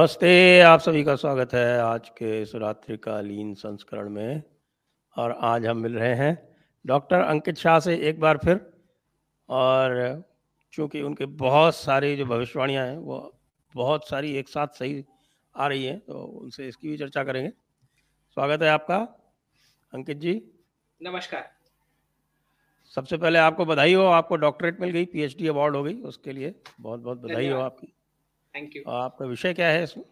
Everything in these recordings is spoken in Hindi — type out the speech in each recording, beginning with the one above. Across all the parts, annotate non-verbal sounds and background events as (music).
नमस्ते आप सभी का स्वागत है आज के इस रात्रिकालीन संस्करण में। और आज हम मिल रहे हैं डॉक्टर अंकित शाह से एक बार फिर। और चूँकि उनके बहुत सारी जो भविष्यवाणियाँ हैं वो बहुत सारी एक साथ सही आ रही हैं तो उनसे इसकी भी चर्चा करेंगे। स्वागत है आपका अंकित जी। नमस्कार। सबसे पहले आपको बधाई हो आपको डॉक्टरेट मिल गई पीएचडी अवार्ड हो गई उसके लिए बहुत बहुत बधाई हो आपकी। थैंक यू आपका विषय क्या है इसमें?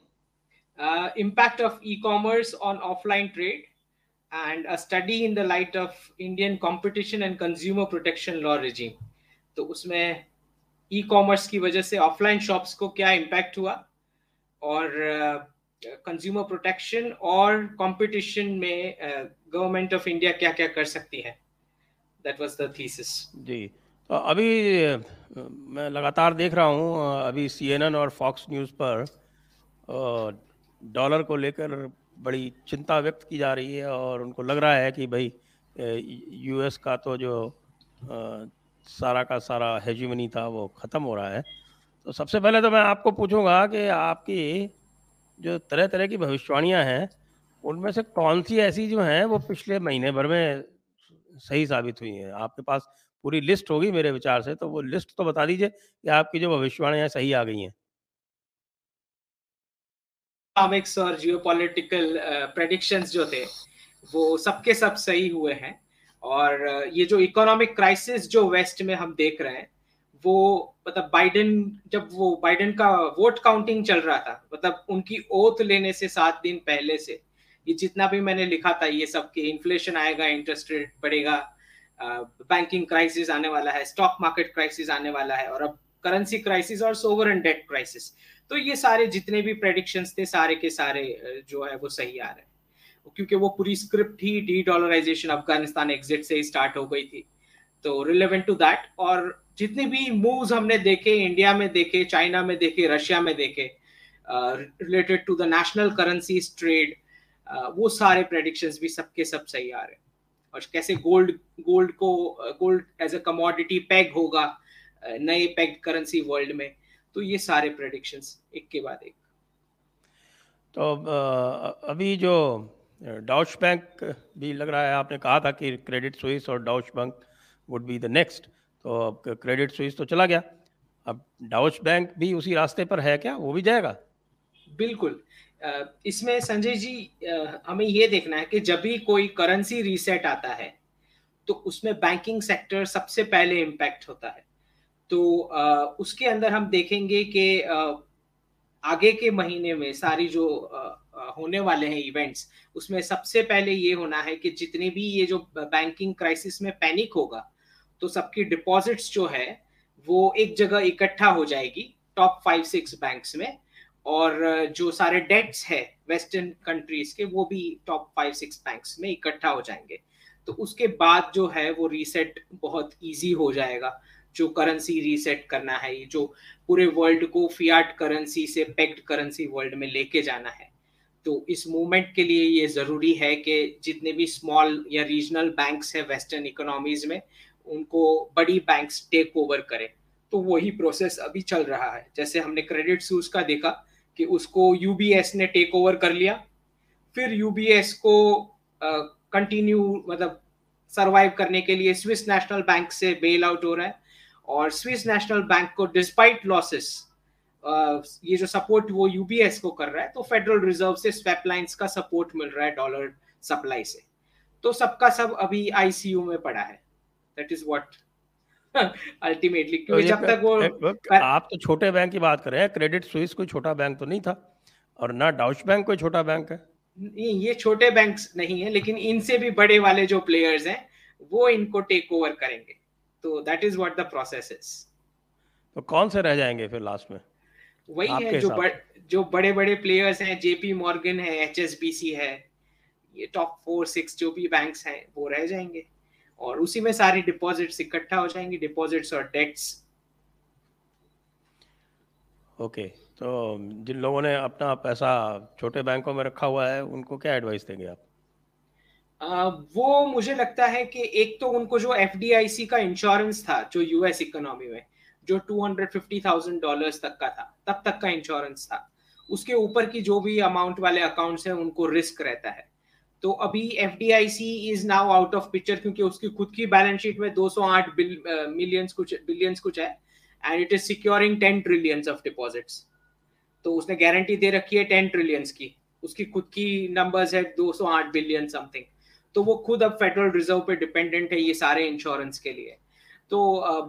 Impact of e commerce on offline trade and a study in the light of Indian competition and consumer protection law regime तो उसमें ई कॉमर्स की वजह से ऑफलाइन शॉप्स को क्या इम्पैक्ट हुआ? और कंज्यूमर uh, प्रोटेक्शन और कंपटीशन में गवर्नमेंट ऑफ़ इंडिया क्या क्या कर सकती है? दैट वाज द थीसिस जी। तो अभी मैं लगातार देख रहा हूँ अभी सीएनएन और फॉक्स न्यूज़ पर डॉलर को लेकर बड़ी चिंता व्यक्त की जा रही है और उनको लग रहा है कि भाई यूएस का तो जो सारा का सारा हेजिमनी था वो ख़त्म हो रहा है। तो सबसे पहले तो मैं आपको पूछूँगा कि आपकी जो तरह तरह की भविष्यवाणियाँ हैं, उनमें से कौन सी ऐसी जो हैं, वो पिछले महीने भर में सही साबित हुई हैं? आपके पास पूरी लिस्ट होगी मेरे विचार से तो वो लिस्ट तो बता दीजिए कि आपकी जो भविष्यवाणियाँ सही आ गई हैं। इकोनॉमिक्स और जियोपॉलिटिकल प्रेडिक्शंस जो थे, वो सबके सब सही हुए हैं। और ये जो इकोनॉमिक क्राइसिस जो वेस्ट में हम देख रहे हैं, वो मतलब बाइडेन जब वो बाइडेन का वोट काउंटिंग चल रहा था मतलब उनकी ओथ लेने से सात दिन पहले से, ये जितना भी मैंने लिखा था, ये सब कि इन्फ्लेशन आएगा इंटरेस्ट रेट बढ़ेगा बैंकिंग क्राइसिस आने वाला है स्टॉक मार्केट क्राइसिस आने वाला है और अब करेंसी क्राइसिस और सोवर एंड डेट क्राइसिस तो ये सारे जितने भी प्रेडिक्शन थे, सारे के सारे जो है वो सही आ रहे हैं। क्योंकि वो पूरी स्क्रिप्ट ही डी डॉलराइजेशन अफ़गानिस्तान एग्जिट से ही स्टार्ट हो गई थी। तो रिलेवेंट टू दैट और जितने भी मूव्स हमने देखे इंडिया में देखे चाइना में देखे रशिया में देखे related to the national currency trade वो सारे प्रेडिक्शंस भी सबके सब सही आ रहे हैं। और कैसे गोल्ड गोल्ड को gold as a commodity peg होगा नए पेग करेंसी वर्ल्ड में। तो ये सारे प्रेडिक्शंस एक के बाद एक। तो अभी जो डाउच बैंक भी लग रहा है आपने कहा था कि क्रेडिट स्विस और Deutsche Bank would be the next तो अब क्रेडिट स्विस तो चला गया। अब डाउच बैंक भी उसी रास्ते पर है क्या? वो भी जाएगा? बिल्कुल। इसमें संजय जी हमें ये देखना है कि जब भी कोई करेंसी रीसेट आता है तो उसमें बैंकिंग सेक्टर सबसे पहले इम्पैक्ट होता है। तो उसके अंदर हम देखेंगे कि आगे के महीने में सारी जो होने वाले हैं इवेंट्स उसमें सबसे पहले ये होना है कि जितने भी ये जो बैंकिंग क्राइसिस में पैनिक होगा तो सबकी डिपॉजिट्स जो है, वो एक जगह इकट्ठा हो जाएगी टॉप फाइव सिक्स बैंक्स में। और जो सारे डेट्स है वेस्टर्न कंट्रीज़ के, वो भी टॉप फाइव सिक्स बैंक्स में इकट्ठा हो जाएँगे। तो उसके बाद जो है, वो रीसेट बहुत इजी हो जाएगा। जो करेंसी रीसेट करना है, ये जो पूरे वर्ल्ड को फियाट करेंसी से पेक्ड करेंसी वर्ल्ड में लेके जाना है। तो इस मूवमेंट के लिए ये ज़रूरी है कि जितने भी स्मॉल या रीजनल बैंक्स है वेस्टर्न इकोनॉमीज में, उनको बड़ी बैंक्स टेक ओवर करें। तो वही प्रोसेस अभी चल रहा है। जैसे हमने क्रेडिट सूज का देखा कि उसको यूबीएस ने टेक ओवर कर लिया। फिर यूबीएस को कंटिन्यू uh, मतलब सरवाइव करने के लिए स्विस नेशनल बैंक से बेल आउट हो रहा है। और स्विस नेशनल बैंक को डिस्पाइट लॉसेस ये जो सपोर्ट वो यूबीएस को कर रहा है तो फेडरल रिज़र्व से स्वेप लाइंस का सपोर्ट मिल रहा है डॉलर सप्लाई से। तो सबका सब अभी आईसीयू में पड़ा है। दैट इज़ व्हाट अल्टीमेटली क्योंकि तो जब तक वो आप तो छोटे बैंक की बात कर रहे हैं क्रेडिट स्विस कोई छोटा बैंक तो नहीं था? और ना डाउच बैंक कोई छोटा बैंक है? नहीं ये छोटे बैंक्स नहीं है लेकिन इनसे भी बड़े वाले जो प्लेयर्स हैं वो इनको टेक ओवर करेंगे। तो that is what the process is तो कौन से रह जाएँगे फिर लास्ट में? वही है जो बड़, जो बड़े बड़े प्लेयर्स हैं जेपी मॉर्गन है एचएसबीसी है ये टॉप फोर सिक्स जो भी बैंक्स हैं वो रह जाएँगे। और उसी में सारी डिपॉजिट्स इकट्ठा हो जाएँगी डिपॉजिट्स और डेट्स ओके okay, तो जिन लोगों ने अपना पैसा छोटे बैंकों में रखा हुआ है उनको क्या एडवाइस देंगे आप? आ, वो मुझे लगता है कि एक तो उनको जो एफ़ का इंश्योरेंस था जो यूएस इकोनॉमी में जो 250,000 डॉलर्स तक का था तब तक का इंश्योरेंस था। उसके ऊपर की जो भी अमाउंट वाले अकाउंट्स हैं उनको रिस्क रहता है। तो अभी F is now out of picture क्योंकि उसकी खुद की बैलेंस शीट में 208 मिलियंस कुछ बिलियंस कुछ है। And it is securing 10 trillions of deposits तो उसने गारंटी दे रखी है 10 ट्रिलियंस की। उसकी खुद की नंबर्स है 208 बिलियन समथिंग तो वो खुद अब फेडरल रिज़र्व पे डिपेंडेंट है ये सारे इंश्योरेंस के लिए। तो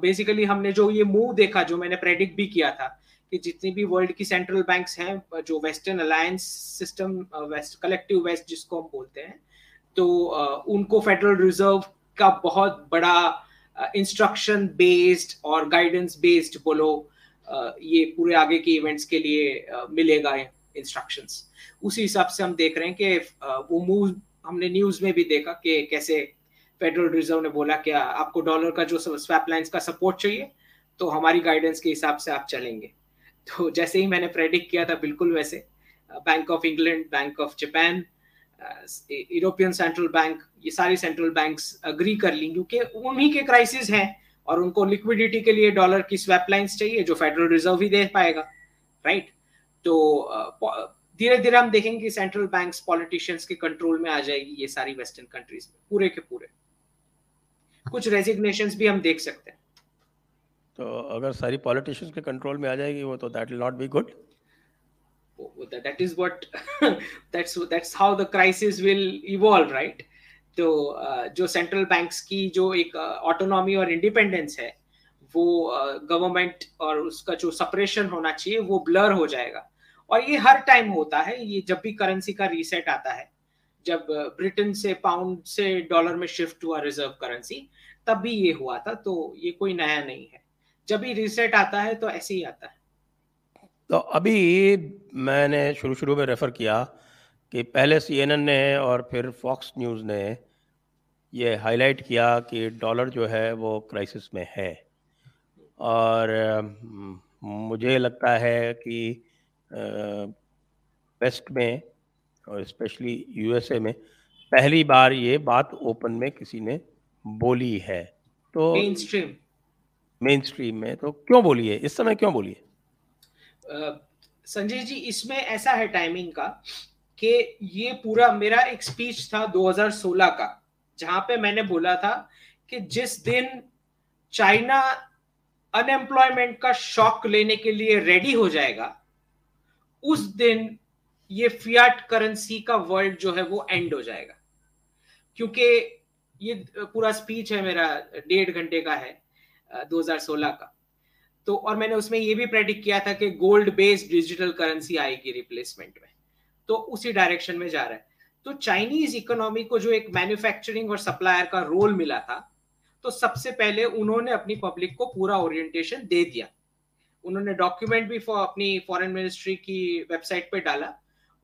बेसिकली uh, हमने जो ये मूव देखा जो मैंने प्रेडिक्ट भी किया था कि जितनी भी वर्ल्ड की सेंट्रल बैंक्स हैं जो western alliance system west collective west जिसको हम बोलते हैं तो uh, उनको फेडरल रिज़र्व का बहुत बड़ा इंस्ट्रक्शन uh, बेस्ड और गाइडेंस बेस्ड बोलो uh, ये पूरे आगे के इवेंट्स के लिए मिलेगा इंस्ट्रक्शंस उसी हिसाब से हम देख रहे हैं कि वो मूव हमने न्यूज़ में भी देखा कि कैसे फेडरल रिज़र्व ने बोला कि आपको डॉलर का जो स्वैप लाइंस का सपोर्ट चाहिए तो हमारी गाइडेंस के हिसाब से आप चलेंगे। तो जैसे ही मैंने प्रेडिक्ट किया था, बिल्कुल वैसे। Bank of England bank of Japan European central bank ये सारी सेंट्रल बैंक्स अग्री कर ली, क्योंकि उन्हीं के क्राइसिस हैं और उनको लिक्विडिटी के लिए डॉलर की स्वैप लाइंस चाहिए, जो फेडरल रिज़र्व ही दे पाएगा राइट तो धीरे धीरे हम देखेंगे सेंट्रल बैंक्स पॉलिटिशियंस के कंट्रोल में आ जाएगी ये सारी वेस्टर्न कंट्रीज़ में, पूरे के पूरे। कुछ रेजिग्नेशन भी हम देख सकते हैं। तो अगर सारी पॉलिटिशियंस के कंट्रोल में आ जाएगी वो तो that will not be good that is what, (laughs) that's that's how the crisis will evolve, right? तो जो सेंट्रल बैंक्स की जो एक ऑटोनॉमी और इंडिपेंडेंस है, वो गवर्नमेंट और उसका जो सपरेशन होना चाहिए, वो ब्लर हो जाएगा। और ये हर टाइम होता है, ये जब भी करेंसी का रीसेट आता है, जब ब्रिटेन से पाउंड से डॉलर में शिफ्ट हुआ रिज़र्व करेंसी तब भी ये हुआ था तो ये कोई नया नहीं है। जब भी रीसेट आता है तो ऐसे ही आता है। तो अभी मैंने शुरू शुरू में रेफर किया कि पहले सीएनएन ने और फिर फॉक्स न्यूज़ ने ये हाईलाइट किया कि डॉलर जो है वो क्राइसिस में है। और मुझे लगता है कि वेस्ट में और स्पेशली यूएसए में पहली बार ये बात ओपन में किसी ने बोली है। तो मेन स्ट्रीम मेन स्ट्रीम में तो क्यों बोलिए? इस समय क्यों बोलिए? संजय जी, इसमें ऐसा है टाइमिंग का कि ये पूरा मेरा एक स्पीच था 2016 का, जहाँ पे मैंने बोला था कि जिस दिन चाइना अनएम्प्लॉयमेंट का शॉक लेने के लिए रेडी हो जाएगा, उस दिन ये फियाट करेंसी का वर्ल्ड जो है वो एंड हो जाएगा। क्योंकि ये पूरा स्पीच है मेरा, डेढ़ घंटे का है। 2016 का। तो और मैंने उसमें ये भी प्रेडिक्ट किया था कि गोल्ड बेस्ड डिजिटल करेंसी आएगी रिप्लेसमेंट में। तो उसी डायरेक्शन में जा रहा है। तो चाइनीज़ इकोनॉमी को जो एक मैन्युफैक्चरिंग और सप्लायर का रोल मिला था तो सबसे पहले उन्होंने अपनी पब्लिक को पूरा ओरिएंटेशन दे दिया। उन्होंने डॉक्यूमेंट भी फॉर अपनी फॉरेन मिनिस्ट्री की वेबसाइट पे डाला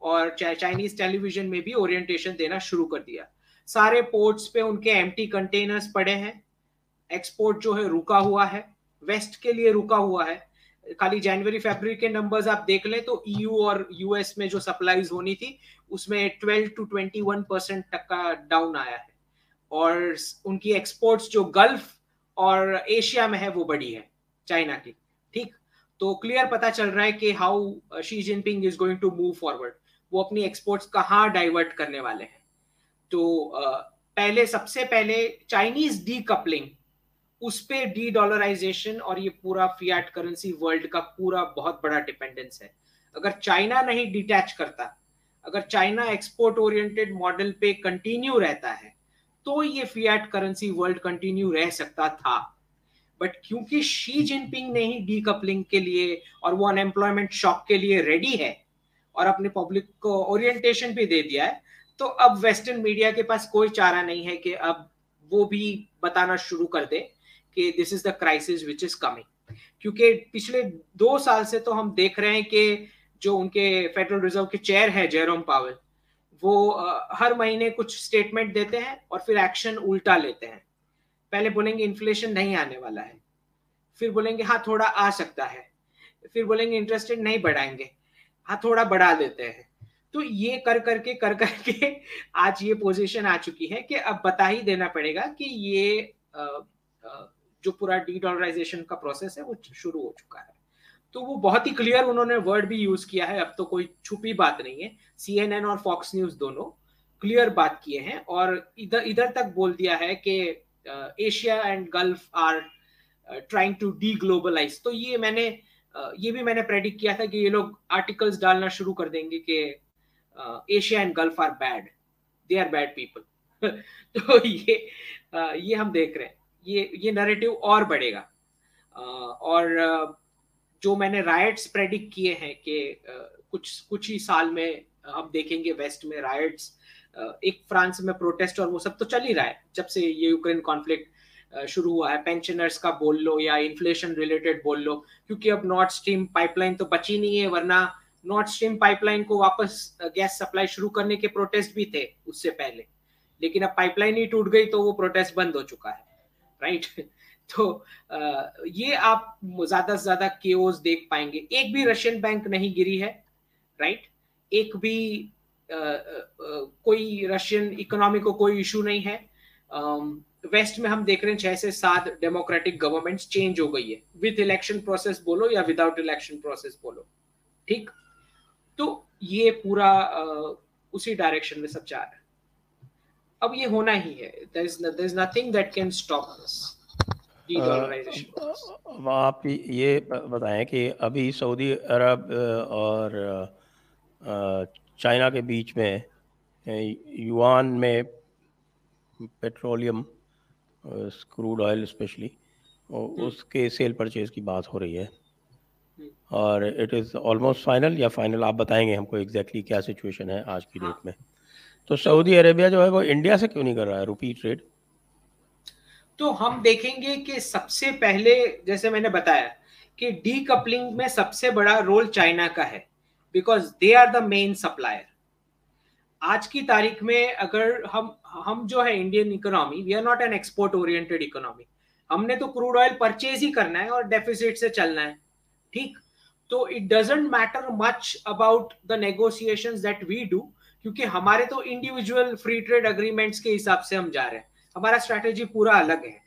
और चाइनीज़ टेलीविज़न में भी ओरिएंटेशन देना शुरू कर दिया। सारे पोर्ट्स पे उनके एम्प्टी कंटेनर्स पड़े हैं। एक्सपोर्ट जो है रुका हुआ है वेस्ट के लिए रुका हुआ है। खाली जनवरी फेब्रुवरी के नंबर्स आप देख लें तो ईयू e और यूएस में जो सप्लाईज होनी थी, उसमें 12 टू 21 परसेंट तक का डाउन आया है। और उनकी एक्सपोर्ट्स जो गल्फ और एशिया में है, वो बड़ी है चाइना की। ठीक? तो क्लियर पता चल रहा है कि how Xi Jinping is going to move forward वो अपनी एक्सपोर्ट्स कहाँ डाइवर्ट करने वाले हैं। तो पहले, सबसे पहले चाइनीज़ डी कपलिंग उस पे डी डॉलराइजेशन और ये पूरा फियाट करेंसी वर्ल्ड का पूरा बहुत बड़ा डिपेंडेंस है। अगर चाइना नहीं डिटैच करता, अगर चाइना एक्सपोर्ट ओरिएंटेड मॉडल पे कंटिन्यू रहता है तो ये फियाट करेंसी वर्ल्ड कंटिन्यू रह सकता था। बट क्योंकि शी जिनपिंग ने ही डी कपलिंग के लिए और वो अनएम्प्लॉयमेंट शॉक के लिए रेडी है और अपने पब्लिक को ओरिएंटेशन भी दे दिया है तो अब वेस्टर्न मीडिया के पास कोई चारा नहीं है कि अब वो भी बताना शुरू कर दे। कि this is the crisis which is coming क्योंकि पिछले दो साल से तो हम देख रहे हैं कि जो उनके फेडरल रिज़र्व के चेयर है जेरोम पावल वो हर महीने कुछ स्टेटमेंट देते हैं और फिर एक्शन उल्टा लेते हैं। पहले बोलेंगे इन्फ्लेशन नहीं आने वाला है। फिर बोलेंगे हाँ थोड़ा आ सकता है। फिर बोलेंगे इंटरेस्ट रेट नहीं बढ़ाएँगे। हाँ थोड़ा बढ़ा देते हैं। तो ये कर करके कर करके आज ये पोजीशन आ चुकी है कि अब बता ही देना पड़ेगा कि ये आ, आ, जो पूरा डी डॉलराइजेशन का प्रोसेस है वो शुरू हो चुका है। तो वो बहुत ही क्लियर उन्होंने वर्ड भी यूज़ किया है अब तो कोई छुपी बात नहीं है। सीएनएन और फॉक्स न्यूज़ दोनों क्लियर बात किए हैं और इधर इधर तक बोल दिया है कि Asia and Gulf are trying to deglobalise तो ये मैंने uh, ये भी मैंने प्रेडिक्ट किया था कि ये लोग आर्टिकल्स डालना शुरू कर देंगे कि Asia and Gulf are bad they are bad people तो ये uh, ये हम देख रहे हैं। ये ये नरेटिव और बढ़ेगा। और जो मैंने राइट्स प्रेडिक्ट किए हैं कि कुछ कुछ ही साल में हम देखेंगे वेस्ट में राइट्स एक फ्रांस में प्रोटेस्ट और वो सब तो चल ही रहा है। जब से ये यूक्रेन कॉन्फ्लिक्ट शुरू हुआ है पेंशनर्स का बोल लो या इन्फ्लेशन रिलेटेड बोल लो, क्योंकि अब नॉर्थ स्ट्रीम पाइपलाइन तो बची नहीं है, वरना नॉर्थ स्ट्रीम पाइपलाइन को वापस गैस सप्लाई शुरू करने के प्रोटेस्ट भी थे उससे पहले। लेकिन अब पाइपलाइन ही टूट गई तो वो प्रोटेस्ट बंद हो चुका है। राइट (laughs) तो ये आप ज़्यादा से ज़्यादा केओस देख पाएँगे। एक भी रशियन बैंक नहीं गिरी है राइट एक भी कोई रशियन इकोनॉमी को कोई इशू नहीं है। वेस्ट में हम देख रहे हैं छह से सात डेमोक्रेटिक गवर्नमेंट चेंज हो गई है। विथ इलेक्शन प्रोसेस बोलो या विदाउट इलेक्शन प्रोसेस बोलो, ठीक? तो ये पूरा उसी डायरेक्शन में सब जा रहा है। अब ये होना ही है। There is nothing that can stop this आप ये बताएँ कि अभी सऊदी अरब और चाइना के बीच में युआन में पेट्रोलियम क्रूड ऑयल स्पेशली उसके सेल परचेज की बात हो रही है। हम्म। और इट इज़ ऑलमोस्ट फाइनल या फाइनल आप बताएँगे हमको एग्जैक्टली exactly क्या सिचुएशन है आज की हाँ. डेट में। तो सऊदी अरेबिया जो है वो इंडिया से क्यों नहीं कर रहा है रुपी ट्रेड तो हम देखेंगे कि सबसे पहले, जैसे मैंने बताया, कि डी कपलिंग में सबसे बड़ा रोल चाइना का है because they are the main supplier आज की तारीख में अगर हम हम जो है Indian economy we are not an export oriented economy हमने तो क्रूड ऑयल परचेज ही करना है और डेफिसिट से चलना है, ठीक? तो it doesn't matter much about the negotiations that we do क्योंकि हमारे तो इंडिविजुअल फ्री ट्रेड अग्रीमेंट्स के हिसाब से हम जा रहे हैं। हमारा स्ट्रैटेजी पूरा अलग है।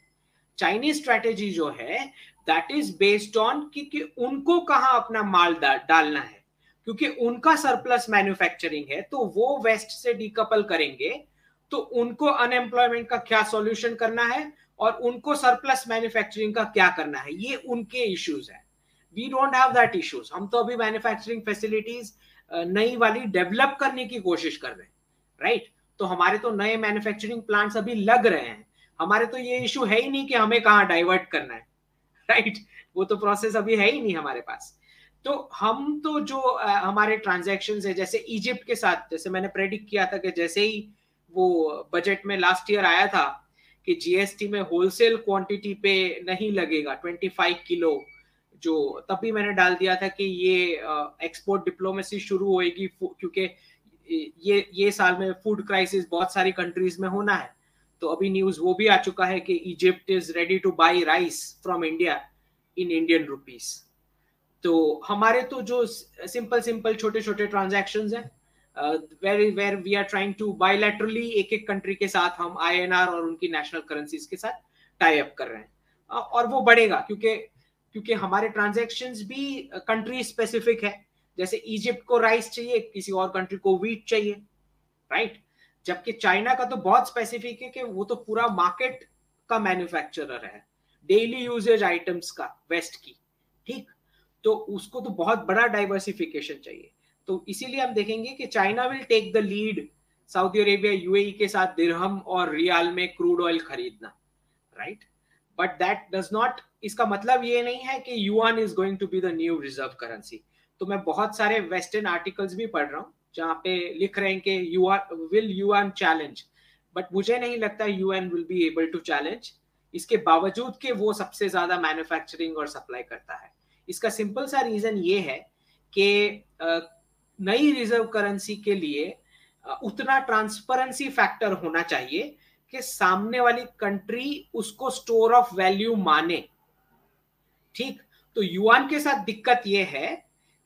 चाइनीज़ स्ट्रैटेजी जो है दैट इज़ बेस्ड ऑन कि, कि उनको कहाँ अपना माल डालना है। क्योंकि उनका सरप्लस मैन्युफैक्चरिंग है तो वो वेस्ट से डीकपल करेंगे तो उनको अनएम्प्लॉयमेंट का क्या सॉल्यूशन करना है और उनको सरप्लस मैन्युफैक्चरिंग का क्या करना है? ये उनके इश्यूज़ है। We don't have that issues हम तो अभी मैन्युफैक्चरिंग फैसिलिटीज़ नई वाली डेवलप करने की कोशिश कर रहे हैं राइट right? तो हमारे तो नए मैन्युफैक्चरिंग प्लांट्स अभी लग रहे हैं। हमारे तो ये इशू है ही नहीं कि हमें कहाँ डाइवर्ट करना है (laughs) राइट वो तो प्रोसेस अभी है ही नहीं हमारे पास। तो हम तो जो आ, हमारे ट्रांजेक्शन है जैसे इजिप्ट के साथ जैसे मैंने प्रेडिक्ट किया था कि जैसे ही वो बजट में लास्ट ईयर आया था कि जीएसटी में होलसेल क्वांटिटी पे नहीं लगेगा 25 किलो जो तभी मैंने डाल दिया था कि ये एक्सपोर्ट डिप्लोमेसी शुरू होएगी क्योंकि ये ये साल में फ़ूड क्राइसिस बहुत सारी कंट्रीज़ में होना है। तो अभी न्यूज़ वो भी आ चुका है कि Egypt is ready to buy rice from India in Indian rupees तो हमारे तो जो सिंपल सिंपल छोटे छोटे ट्रांजेक्शन है where where we are trying to bilaterally एक एक कंट्री के साथ हम आईएनआर और उनकी नेशनल करेंसीज के साथ टाई अप कर रहे हैं। और वो बढ़ेगा, क्योंकि क्योंकि हमारे ट्रांजेक्शन भी कंट्री स्पेसिफिक है। जैसे इजिप्ट को राइस चाहिए, किसी और कंट्री को वीट चाहिए राइट जबकि चाइना का तो बहुत स्पेसिफिक है कि वो तो पूरा मार्केट का मैन्युफैक्चरर है। डेली यूजेज आइटम्स का वेस्ट की, ठीक? तो उसको तो बहुत बड़ा डाइवर्सिफिकेशन चाहिए। तो इसीलिए हम देखेंगे कि China will take the lead Saudi Arabia UAE के साथ दिरहम और रियाल में क्रूड ऑयल खरीदना right but that does not इसका मतलब ये नहीं है कि yuan is going to be the new reserve currency तो मैं बहुत सारे वेस्टर्न आर्टिकल्स भी पढ़ रहा हूँ, जहाँ पे लिख रहे हैं कि you are will yuan challenge but मुझे नहीं लगता yuan will be able to challenge इसके बावजूद के वो सबसे ज़्यादा मैन्युफैक्चरिंग और सप्लाई करता है। इसका सिंपल सा रीजन ये है कि नई रिज़र्व करेंसी के लिए उतना ट्रांसपेरेंसी फैक्टर होना चाहिए कि सामने वाली कंट्री उसको स्टोर ऑफ़ वैल्यू माने। ठीक? तो युआन के साथ दिक्कत यह है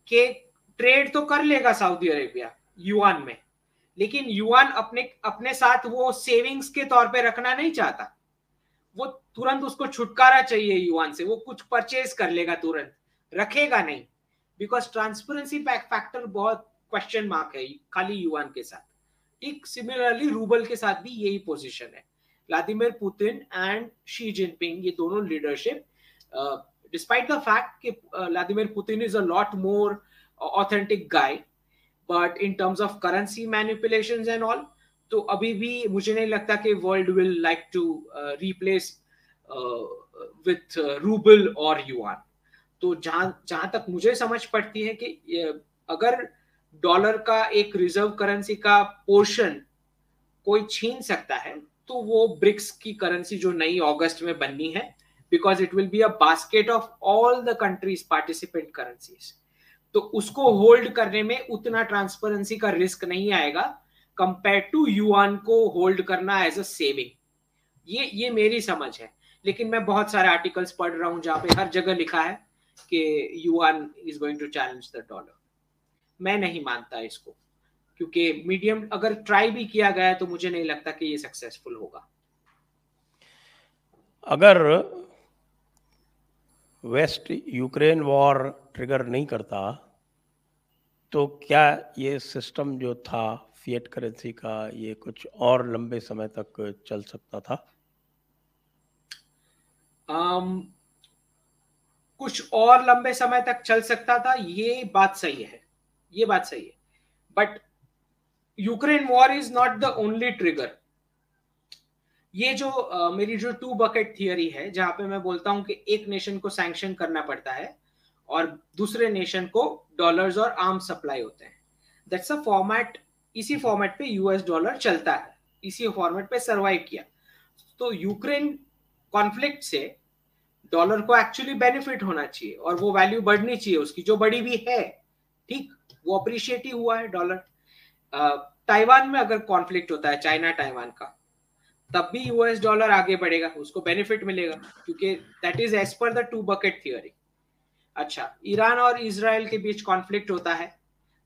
कि ट्रेड तो कर लेगा सऊदी अरेबिया युआन में। लेकिन युआन अपने अपने साथ वो सेविंग्स के तौर पे रखना नहीं चाहता। वो तुरंत उसको छुटकारा चाहिए युआन से। वो कुछ परचेज कर लेगा तुरंत। रखेगा नहीं। बिकॉज़ ट्रांसपेरेंसी फैक्टर बहुत क्वेश्चन मार्क है खाली युवान के साथ। ठीक? सिमिलरली रूबल के साथ भी यही पोजीशन है। Vladimir Putin and Xi Jinping ये दोनों लीडरशिप डिस्पाइट द फैक्ट कि Vladimir Putin is a lot more authentic guy but in terms of currency manipulation and all तो अभी भी मुझे नहीं लगता कि world will like to replace with rouble और युआन तो जहाँ जहाँ तक मुझे समझ पड़ती है कि अगर डॉलर का एक रिज़र्व करेंसी का पोर्शन कोई छीन सकता है तो वो ब्रिक्स की करेंसी जो नई अगस्त में बननी है because it will be a basket of all the countries participant currencies तो उसको होल्ड करने में उतना ट्रांसपेरेंसी का रिस्क नहीं आएगा कंपेयर टू युआन को होल्ड करना एज अ सेविंग ये ये मेरी समझ है। लेकिन मैं बहुत सारे आर्टिकल्स पढ़ रहा हूँ जहाँ पे हर जगह लिखा है कि yuan is going to challenge the dollar मैं नहीं मानता इसको, क्योंकि मीडियम अगर ट्राई भी किया गया तो मुझे नहीं लगता कि ये सक्सेसफुल होगा। अगर वेस्ट यूक्रेन वॉर ट्रिगर नहीं करता तो क्या ये सिस्टम जो था फिएट करेंसी का ये कुछ और लंबे समय तक चल सकता था? um, कुछ और लंबे समय तक चल सकता था ये बात सही है ये बात सही है। But Ukraine war is not the only trigger ये जो uh, मेरी जो टू बकेट थियरी है जहाँ पे मैं बोलता हूँ कि एक नेशन को सैंक्शन करना पड़ता है और दूसरे नेशन को डॉलर्स और आर्म सप्लाई होते हैं। दैट्स अ फॉर्मेट इसी फॉर्मेट पे यूएस डॉलर चलता है। इसी फॉर्मेट पे सरवाइव किया। तो यूक्रेन कॉन्फ्लिक्ट से डॉलर को एक्चुअली बेनिफिट होना चाहिए और वो वैल्यू बढ़नी चाहिए उसकी। जो बड़ी भी है ठीक वो अप्रिशिएट ही हुआ है डॉलर ताइवान में अगर कॉन्फ्लिक्ट होता है चाइना ताइवान का तब भी यूएस डॉलर आगे बढ़ेगा, उसको बेनिफिट मिलेगा, क्योंकि that is as per the two bucket theory अच्छा ईरान और इसराइल के बीच कॉन्फ्लिक्ट होता है,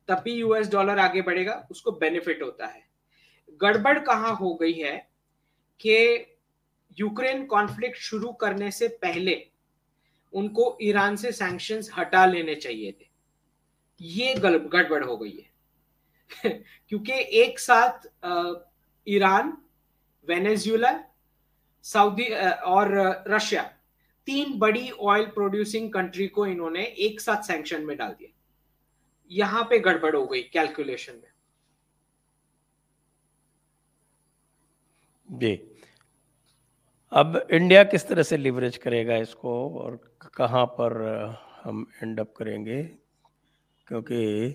तब भी यूएस डॉलर आगे बढ़ेगा, उसको बेनिफिट होता है। गड़बड़ कहाँ हो गई है कि यूक्रेन कॉन्फ्लिक्ट शुरू करने से पहले उनको ईरान से सैंक्शन हटा लेने चाहिए थे। ये गड़बड़ हो गई है। (laughs) क्योंकि एक साथ ईरान वेनेजुला सऊदी और रशिया, तीन बड़ी ऑयल प्रोड्यूसिंग कंट्री को इन्होंने एक साथ सैंक्शन में डाल दिया। यहाँ पे गड़बड़ हो गई कैलकुलेशन में। जी। अब इंडिया किस तरह से लिवरेज करेगा इसको और कहाँ पर हम एंड अप करेंगे? क्योंकि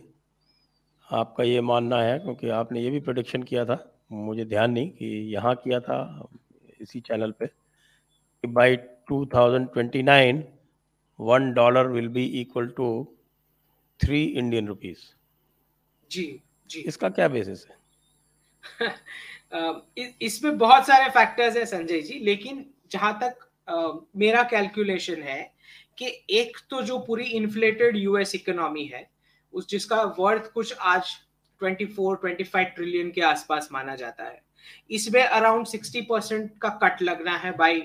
आपका ये मानना है, क्योंकि आपने ये भी प्रोडिक्शन किया था। मुझे ध्यान नहीं कि यहाँ किया था इसी चैनल पे कि by 2029 one dollar will be equal to three Indian rupees जी जी। इसका क्या बेसिस है? (laughs) इसमें बहुत सारे फैक्टर्स है संजय जी लेकिन जहाँ तक मेरा कैलकुलेशन है कि एक तो जो पूरी इन्फ्लेटेड यूएस इकोनॉमी है उस जिसका वर्थ कुछ आज 24 25 ट्रिलियन के आसपास माना जाता है। इसमें अराउंड 60 परसेंट का कट लगना है बाई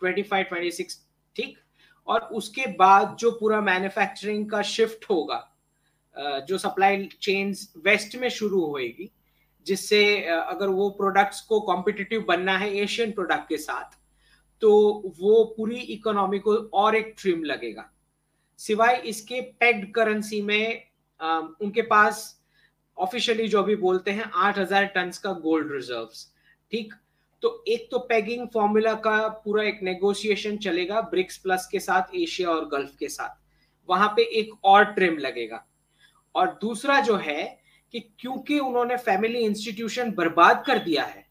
25 26 ठीक? और उसके बाद जो पूरा मैन्युफैक्चरिंग का शिफ्ट होगा जो सप्लाई चेन्स वेस्ट में शुरू होएगी, जिससे अगर वो प्रोडक्ट्स को कॉम्पिटिटिव बनना है एशियन प्रोडक्ट के साथ तो वो पूरी इकोनॉमी को और एक ट्रिम लगेगा। सिवाय इसके पेग्ड करेंसी में उनके पास ऑफिशियली जो अभी बोलते हैं, आठ हज़ार टन का गोल्ड रिज़र्व ठीक? तो एक तो पैगिंग फॉर्मूला का पूरा एक नेगोशिएशन चलेगा ब्रिक्स प्लस के साथ एशिया और गल्फ के साथ। वहाँ पे एक और ट्रिम लगेगा। और दूसरा जो है कि क्योंकि उन्होंने फैमिली इंस्टीट्यूशन बर्बाद कर दिया है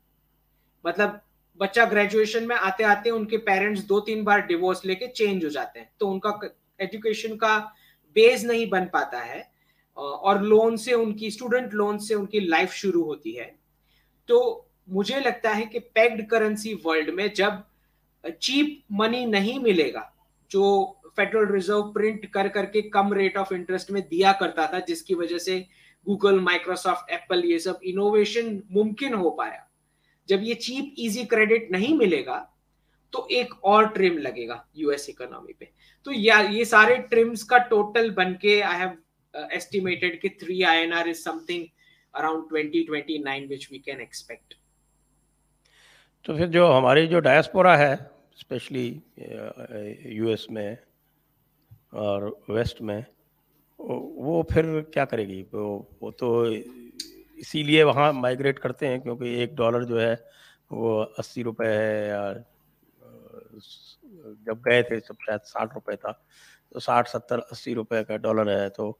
मतलब बच्चा ग्रेजुएशन में आते आते उनके पेरेंट्स दो तीन बार डिवोर्स लेके चेंज हो जाते हैं तो उनका एजुकेशन का बेस नहीं बन पाता है। और लोन से उनकी स्टूडेंट लोन से उनकी लाइफ शुरू होती है। तो मुझे लगता है कि पैक्ड करेंसी वर्ल्ड में जब चीप मनी नहीं मिलेगा, जो फेडरल रिज़र्व प्रिंट कर करके कम रेट ऑफ़ इंटरेस्ट में दिया करता था, जिसकी वजह से गूगल माइक्रोसॉफ्ट एप्पल ये सब इनोवेशन मुमकिन हो पाया। जब ये चीप इजी क्रेडिट नहीं मिलेगा तो एक और ट्रिम लगेगा यूएस इकोनॉमी पे। तो या, ये सारे ट्रिम्स का टोटल बन के I have an R is something around twenty twenty nine which we can expect तो फिर जो हमारी जो डायस्पोरा है स्पेशली यूएस में और वेस्ट में, वो फिर क्या करेगी? वो वो तो इसीलिए वहाँ माइग्रेट करते हैं क्योंकि एक डॉलर जो है, वो अस्सी रुपए है या जब गए थे सब शायद साठ रुपए था। तो साठ, सत्तर, अस्सी रुपए का डॉलर है तो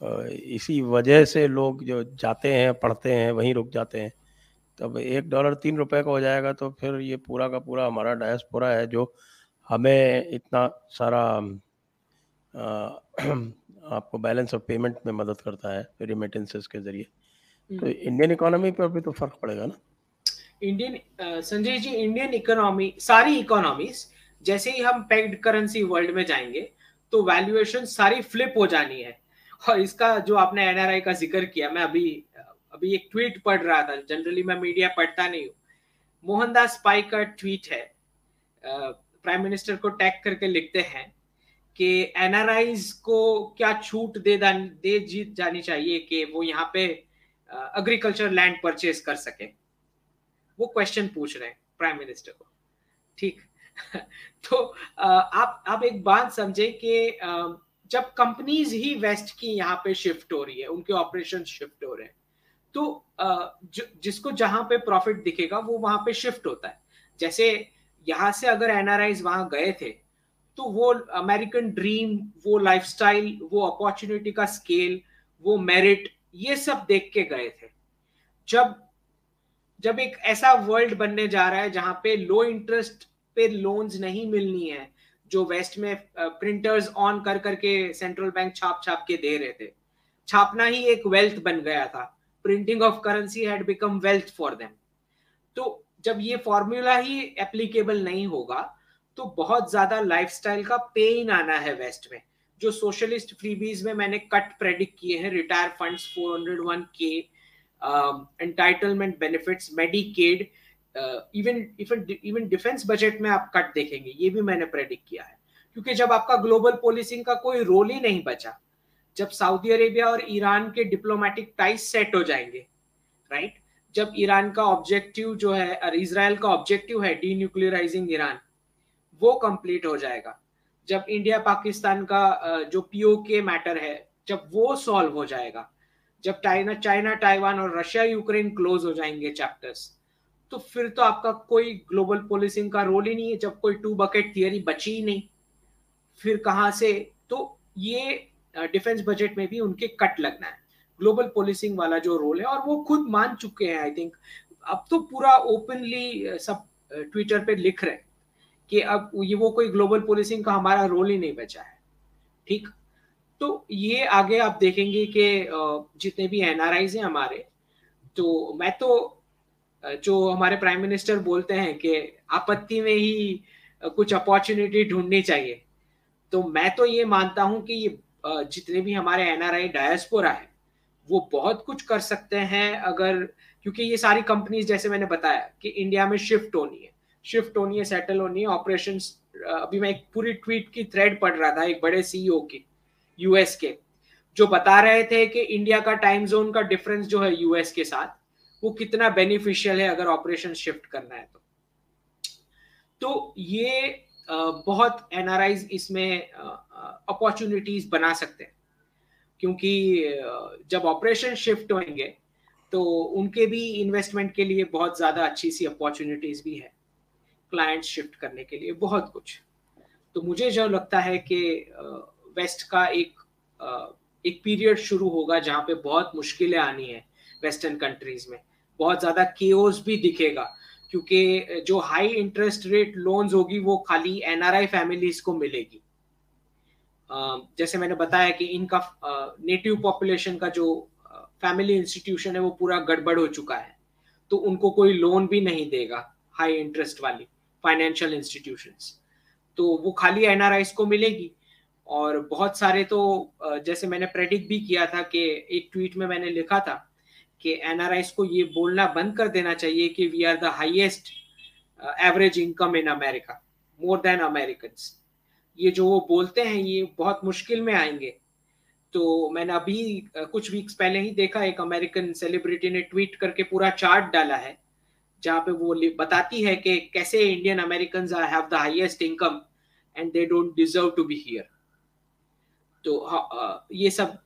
इसी वजह से लोग जो जाते हैं पढ़ते हैं वहीं रुक जाते हैं। तब एक डॉलर तीन रुपए का हो जाएगा तो फिर ये पूरा का पूरा हमारा डायस्पोरा है जो हमें इतना सारा आ, (clears throat) आपको बैलेंस ऑफ़ पेमेंट में मदद करता है रिमिटेंसेस के ज़रिए। तो इंडियन हम्म। इकोनॉमी पर भी तो फ़र्क पड़ेगा ना? Indian Sanjay ji Indian economy सारी इकोनॉमीज जैसे ही हम पेग्ड करेंसी वर्ल्ड में जाएँगे तो वैल्यूएशन सारी फ्लिप हो जानी है। और इसका जो आपने एनआरआई का ज़िक्र किया, मैं अभी अभी एक ट्वीट पढ़ रहा था। जनरली मैं मीडिया पढ़ता नहीं हूँ। मोहनदास पाई का ट्वीट है। प्राइम मिनिस्टर को टैग करके लिखते हैं कि एनआरआईज को क्या छूट दे दे जीत जानी चाहिए कि वो यहाँ पे एग्रीकल्चर लैंड परचेज कर सके। वो क्वेश्चन पूछ रहे हैं प्राइम मिनिस्टर को। ठीक। (laughs) तो आप आप एक बात समझे कि जब कंपनीज़ ही वेस्ट की यहाँ पे शिफ्ट हो रही है, उनके ऑपरेशन शिफ्ट हो रहे हैं तो जिसको जहाँ पे प्रॉफिट दिखेगा, वो वहाँ पे शिफ्ट होता है। जैसे यहाँ से अगर एनआरआईज वहाँ गए थे तो वो अमेरिकन ड्रीम, वो लाइफस्टाइल, वो अपॉर्चुनिटी का स्केल, वो मेरिट, ये सब देख के गए थे। जब जब एक ऐसा वर्ल्ड बनने जा रहा है जहाँ पे लो इंटरेस्ट पे लोन्स नहीं मिलनी है जो वेस्ट में प्रिंटर्स ऑन कर करके सेंट्रल बैंक छाप छाप के दे रहे थे। छापना ही एक वेल्थ बन गया था। Printing of currency had become wealth for them तो जब ये फॉर्मूला ही एप्लीकेबल नहीं होगा तो बहुत ज़्यादा लाइफस्टाइल का पेन आना है वेस्ट में। जो सोशलिस्ट फ्रीबीज में मैंने कट प्रेडिक्ट किए हैं रिटायर फंड्स 401 के entitlement benefits Medicaid even even even defence budget में आप कट देखेंगे, ये भी मैंने प्रेडिक्ट किया है। क्योंकि जब आपका ग्लोबल पॉलिसिंग का कोई रोल ही नहीं बचा, जब सऊदी अरेबिया और ईरान के डिप्लोमेटिक टाइस सेट हो जाएँगे राइट जब ईरान का ऑब्जेक्टिव जो है, और इसराइल का ऑब्जेक्टिव है डी न्यूक्लियराइजिंग ईरान वो कंप्लीट हो जाएगा। जब इंडिया पाकिस्तान का जो पीओ के मैटर है, जब वो सॉल्व हो जाएगा। जब चाइना चाइना ताइवान और रशिया यूक्रेन क्लोज हो जाएँगे चैप्टर्स तो फिर तो आपका कोई ग्लोबल पोलिसिंग का रोल ही नहीं है, जब कोई टू बकेट थियरी बची ही नहीं। फिर कहाँ से? तो ये डिफेंस बजट में भी उनके कट लगना है। ग्लोबल पोलिसिंग वाला जो रोल है, और वो खुद मान चुके हैं आई थिंक अब तो पूरा ओपनली सब ट्विटर पे लिख रहे हैं कि अब ये वो कोई ग्लोबल पोलिसिंग का हमारा रोल ही नहीं बचा है। ठीक? तो ये आगे आप देखेंगे कि जितने भी एनआरआईज हैं हमारे तो मैं तो जो हमारे प्राइम मिनिस्टर बोलते हैं कि आपत्ति में ही कुछ अपॉर्चुनिटी ढूंढनी चाहिए। तो मैं तो ये मानता हूँ कि जितने भी हमारे एनआरआई डायस्पोरा है, वो बहुत कुछ कर सकते हैं अगर, क्योंकि ये सारी कंपनीज़ जैसे मैंने बताया कि इंडिया में शिफ्ट होनी है। शिफ्ट होनी है सेटल होनी है ऑपरेशन अभी मैं एक पूरी ट्वीट की थ्रेड पढ़ रहा था एक बड़े सीईओ की यूएस के, जो बता रहे थे कि इंडिया का टाइम जोन का डिफरेंस जो है यूएस के साथ वो कितना बेनिफिशियल है अगर ऑपरेशन शिफ्ट करना है तो। तो ये बहुत एनआरआईज इसमें अपॉर्चुनिटीज़ बना सकते हैं। क्योंकि जब ऑपरेशन शिफ्ट होंगे तो उनके भी इन्वेस्टमेंट के लिए बहुत ज़्यादा अच्छी सी अपॉर्चुनिटीज़ भी है क्लाइंट्स शिफ्ट करने के लिए, बहुत कुछ। तो मुझे जो लगता है कि वेस्ट का एक एक पीरियड शुरू होगा जहाँ पे बहुत मुश्किलें आनी है वेस्टर्न कंट्रीज़ में। बहुत ज़्यादा केओस भी दिखेगा, क्योंकि जो हाई इंटरेस्ट रेट लोन्स होगी, वो खाली एनआरआई फैमिलीज़ को मिलेगी। जैसे मैंने बताया कि इनका नेटिव पॉपुलेशन का जो फैमिली इंस्टीट्यूशन है, वो पूरा गड़बड़ हो चुका है। तो उनको कोई लोन भी नहीं देगा हाई इंटरेस्ट वाली फाइनेंशियल इंस्टीट्यूशंस तो वो खाली एनआरआईस को मिलेगी। और बहुत सारे तो जैसे मैंने प्रेडिक्ट भी किया था कि एक ट्वीट में मैंने लिखा था कि एनआरआईस को ये बोलना बंद कर देना चाहिए कि we are the highest average income in America more than American ये जो वो बोलते हैं, ये बहुत मुश्किल में आएँगे। तो मैंने अभी कुछ वीक्स पहले ही देखा, एक अमेरिकन सेलिब्रिटी ने ट्वीट करके पूरा चार्ट डाला है, जहाँ पे वो बताती है कि कैसे Indian American have the highest income and they don't deserve to be here तो ये सब,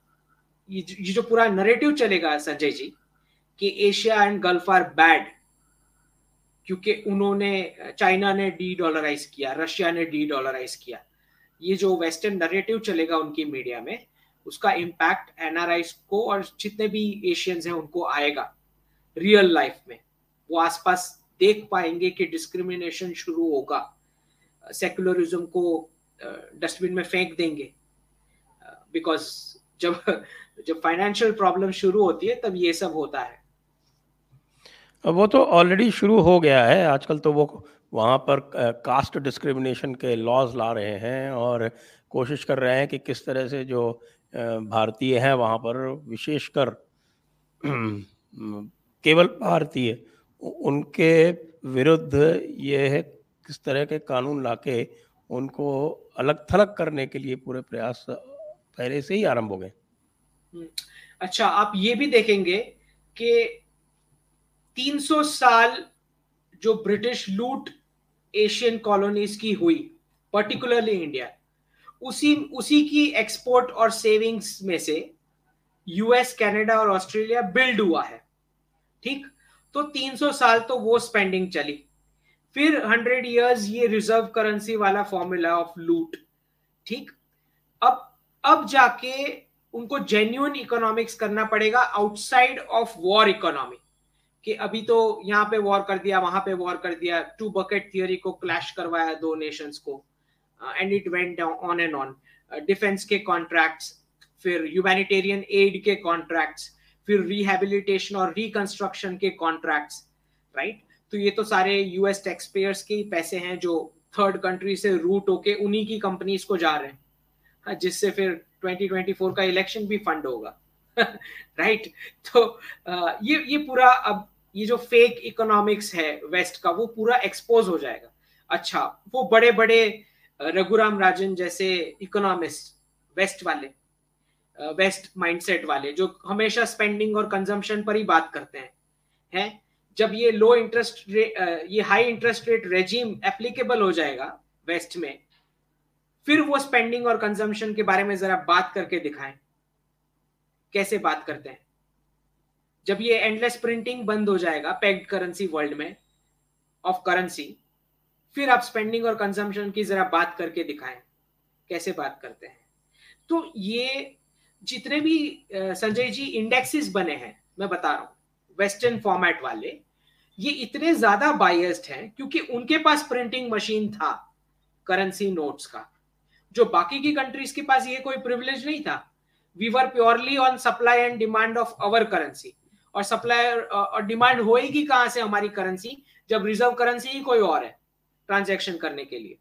ये जो पूरा नरेटिव चलेगा, संजय जी कि Asia and Gulf are bad क्योंकि उन्होंने चाइना ने डी डॉलराइज किया रशिया ने डी डॉलराइज किया। ये जो वेस्टर्न नरेटिव चलेगा उनकी मीडिया में, उसका इम्पैक्ट एनआरआईज को और जितने भी एशियंस हैं उनको आएगा रियल लाइफ में। वो आसपास देख पाएँगे कि डिस्क्रिमिनेशन शुरू होगा। सेकुलरिज्म को डस्टबिन में फेंक देंगे। बिकॉज़ जब जब फाइनेंशियल प्रॉब्लम शुरू होती है, तब ये सब होता है। वो तो ऑलरेडी शुरू हो गया है। आजकल तो वो वहाँ पर कास्ट डिस्क्रिमिनेशन के लॉज ला रहे हैं और कोशिश कर रहे हैं कि किस तरह से जो भारतीय हैं वहाँ पर विशेषकर (clears throat) केवल भारतीय उनके विरुद्ध ये किस तरह के कानून लाके उनको अलग थलग करने के लिए पूरे प्रयास पहले से ही आरंभ हो गए। हम्म, अच्छा आप ये भी देखेंगे कि 300 साल जो ब्रिटिश लूट एशियन कॉलोनीज की हुई पर्टिकुलरली इंडिया उसी उसी की एक्सपोर्ट और सेविंग्स में से यूएस कनाडा और ऑस्ट्रेलिया बिल्ड हुआ है, ठीक? तो 300 साल तो वो स्पेंडिंग चली। फिर 100 इयर्स ये रिज़र्व करेंसी वाला फॉर्मूला ऑफ़ लूट ठीक? अब अब जाके उनको जेन्यून इकोनॉमिक्स करना पड़ेगा आउटसाइड ऑफ़ वॉर इकोनॉमी कि अभी तो यहाँ पे वॉर कर दिया वहाँ पे वॉर कर दिया टू बकेट थियोरी को क्लैश करवाया दो नेशंस को and it went on and on defence के कॉन्ट्रैक्ट्स फिर ह्यूमैनिटेरियन एड के कॉन्ट्रैक्ट्स फिर रिहेबिलिटेशन और रिकंस्ट्रक्शन के कॉन्ट्रैक्ट्स राइट तो ये तो सारे यूएस टैक्स पेयर्स के ही पैसे हैं जो थर्ड कंट्री से रूट होके उन्हीं की कंपनीज़ को जा रहे हैं। हाँ, जिससे फिर 2024 का इलेक्शन भी फंड होगा। (laughs) राइट तो ये ये पूरा अब ये जो फेक इकोनॉमिक्स है वेस्ट का, वो पूरा एक्सपोज हो जाएगा। अच्छा वो बड़े बड़े रघुराम राजन जैसे इकोनॉमिस्ट वेस्ट वाले वेस्ट माइंडसेट वाले, जो हमेशा स्पेंडिंग और कंजम्पशन पर ही बात करते हैं हैं? जब ये लो इंटरेस्ट ये high interest rate regime applicable हो जाएगा वेस्ट में, फिर वो स्पेंडिंग और कंजम्पशन के बारे में जरा बात करके दिखाएँ। कैसे बात करते हैं? जब ये एंडलेस प्रिंटिंग बंद हो जाएगा पेग्ड करेंसी वर्ल्ड में ऑफ़ करेंसी फिर आप स्पेंडिंग और कंजम्पशन की जरा बात करके दिखाएँ, कैसे बात करते हैं। तो ये जितने भी संजय जी इंडेक्सेस बने हैं, मैं बता रहा हूँ वेस्टर्न फॉर्मेट वाले, ये इतने ज़्यादा बायस्ड हैं क्योंकि उनके पास प्रिंटिंग मशीन था करेंसी नोट्स का। जो बाकी की कंट्रीज़ के पास ये कोई प्रिविलेज नहीं था। We were purely on supply and demand of our currency और सप्लाई और डिमांड होएगी कहाँ से हमारी करेंसी जब रिज़र्व करेंसी ही कोई और है ट्रांजेक्शन करने के लिए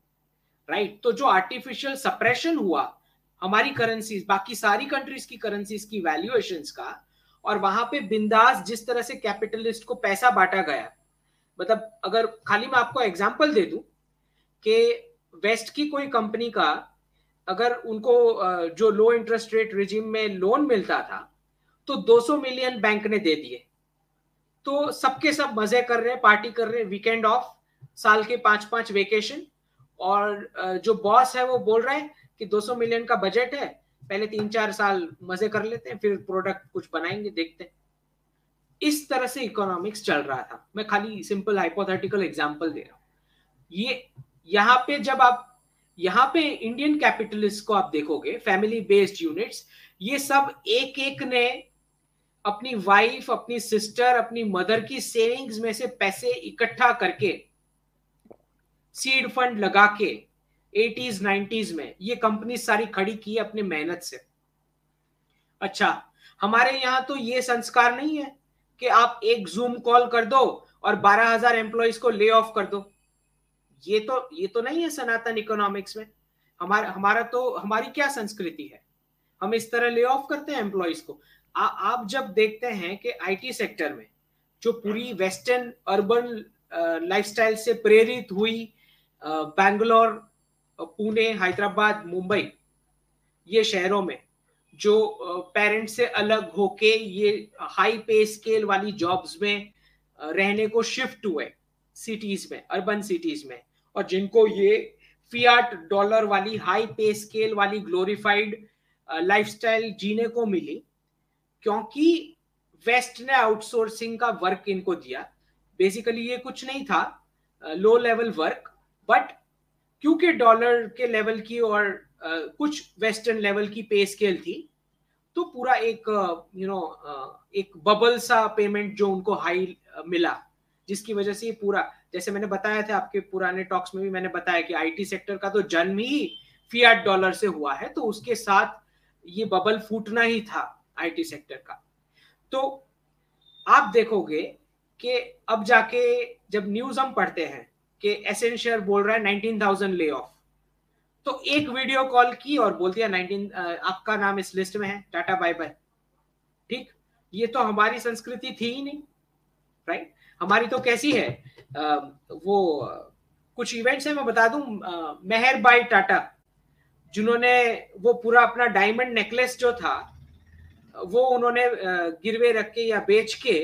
राइट right? तो जो आर्टिफिशियल सप्रेशन हुआ, हमारी करेंसीज बाकी सारी कंट्रीज़ की करेंसीज की वैल्यूएशन का, और वहाँ पे बिंदास जिस तरह से कैपिटलिस्ट को पैसा बांटा गया मतलब अगर खाली मैं आपको एग्ज़ाम्पल दे दूँ कि वेस्ट की कोई कंपनी का, अगर उनको जो लो इंटरेस्ट रेट रिजिम में लोन मिलता था तो 200 मिलियन बैंक ने दे दिए। तो सबके सब मज़े कर रहे हैं पार्टी कर रहे हैं वीकेंड ऑफ़ साल के पाँच पाँच वेकेशन और जो बॉस है वो बोल रहा है कि 200 मिलियन का बजट है, पहले तीन चार साल मज़े कर लेते हैं, फिर प्रोडक्ट कुछ बनाएँगे, देखते हैं। इस तरह से इकोनॉमिक्स चल रहा था। मैं खाली सिंपल हाइपोथेटिकल एग्जांपल दे रहा हूँ। ये, यहाँ पे जब आप, यहाँ पे इंडियन कैपिटलिस्ट को आप देखोगे फैमिली बेस्ड यूनिट्स ये सब एक एक ने अपनी वाइफ अपनी सिस्टर अपनी मदर की सेविंग्स में से पैसे इकट्ठा करके सीड फंड लगा के एटीज नाइन्टीज में ये कंपनी सारी खड़ी की अपनी मेहनत से। अच्छा हमारे यहाँ तो ये संस्कार नहीं है कि आप एक जूम कॉल कर दो और बारह हज़ार एम्प्लॉयज़ को ले ऑफ़ कर दो। ये तो ये तो नहीं है सनातन इकोनॉमिक्स में। हमारा हमारा तो हमारी क्या संस्कृति है? हम इस तरह ले ऑफ़ करते हैं एम्प्लॉयज़ को। आ, आप जब देखते हैं कि आईटी सेक्टर में जो पूरी वेस्टर्न अर्बन लाइफस्टाइल से प्रेरित हुई बैंगलोर पुणे हैदराबाद मुंबई ये शहरों में जो पेरेंट्स से अलग होके ये हाई पे स्केल वाली जॉब्स में रहने को शिफ्ट हुए सिटीज़ में अर्बन सिटीज़ में और जिनको ये फियाट डॉलर वाली हाई पे स्केल वाली ग्लोरीफाइड लाइफस्टाइल जीने को मिली क्योंकि वेस्ट ने आउटसोर्सिंग का वर्क इनको दिया। बेसिकली ये कुछ नहीं था लो लेवल वर्क बट क्योंकि डॉलर के लेवल की और uh, कुछ वेस्टर्न लेवल की पे स्केल थी तो पूरा एक यू नो एक बबल सा पेमेंट जो उनको हाई मिला जिसकी वजह से पूरा जैसे मैंने बताया था आपके पुराने टॉक्स में भी मैंने बताया कि आईटी सेक्टर का तो जन्म ही फियाट डॉलर से हुआ है तो उसके साथ ये बबल फूटना ही था। आईटी सेक्टर का। तो आप देखोगे कि अब जाके जब न्यूज़ हम पढ़ते हैं कि एसेंशियर बोल रहा है नाइनटीन थाउज़ेंड ले ऑफ़ तो एक वीडियो कॉल की और बोल दिया नाइनटीन आपका नाम इस लिस्ट में है टाटा बाय बाय। ठीक? ये तो हमारी संस्कृति थी ही नहीं राइट हमारी तो कैसी है आ, वो कुछ इवेंट्स है मैं बता दूँ मेहर बाई टाटा जिन्होंने वो पूरा अपना डायमंड नेकलेस जो था वो उन्होंने गिरवे रख के या बेच के,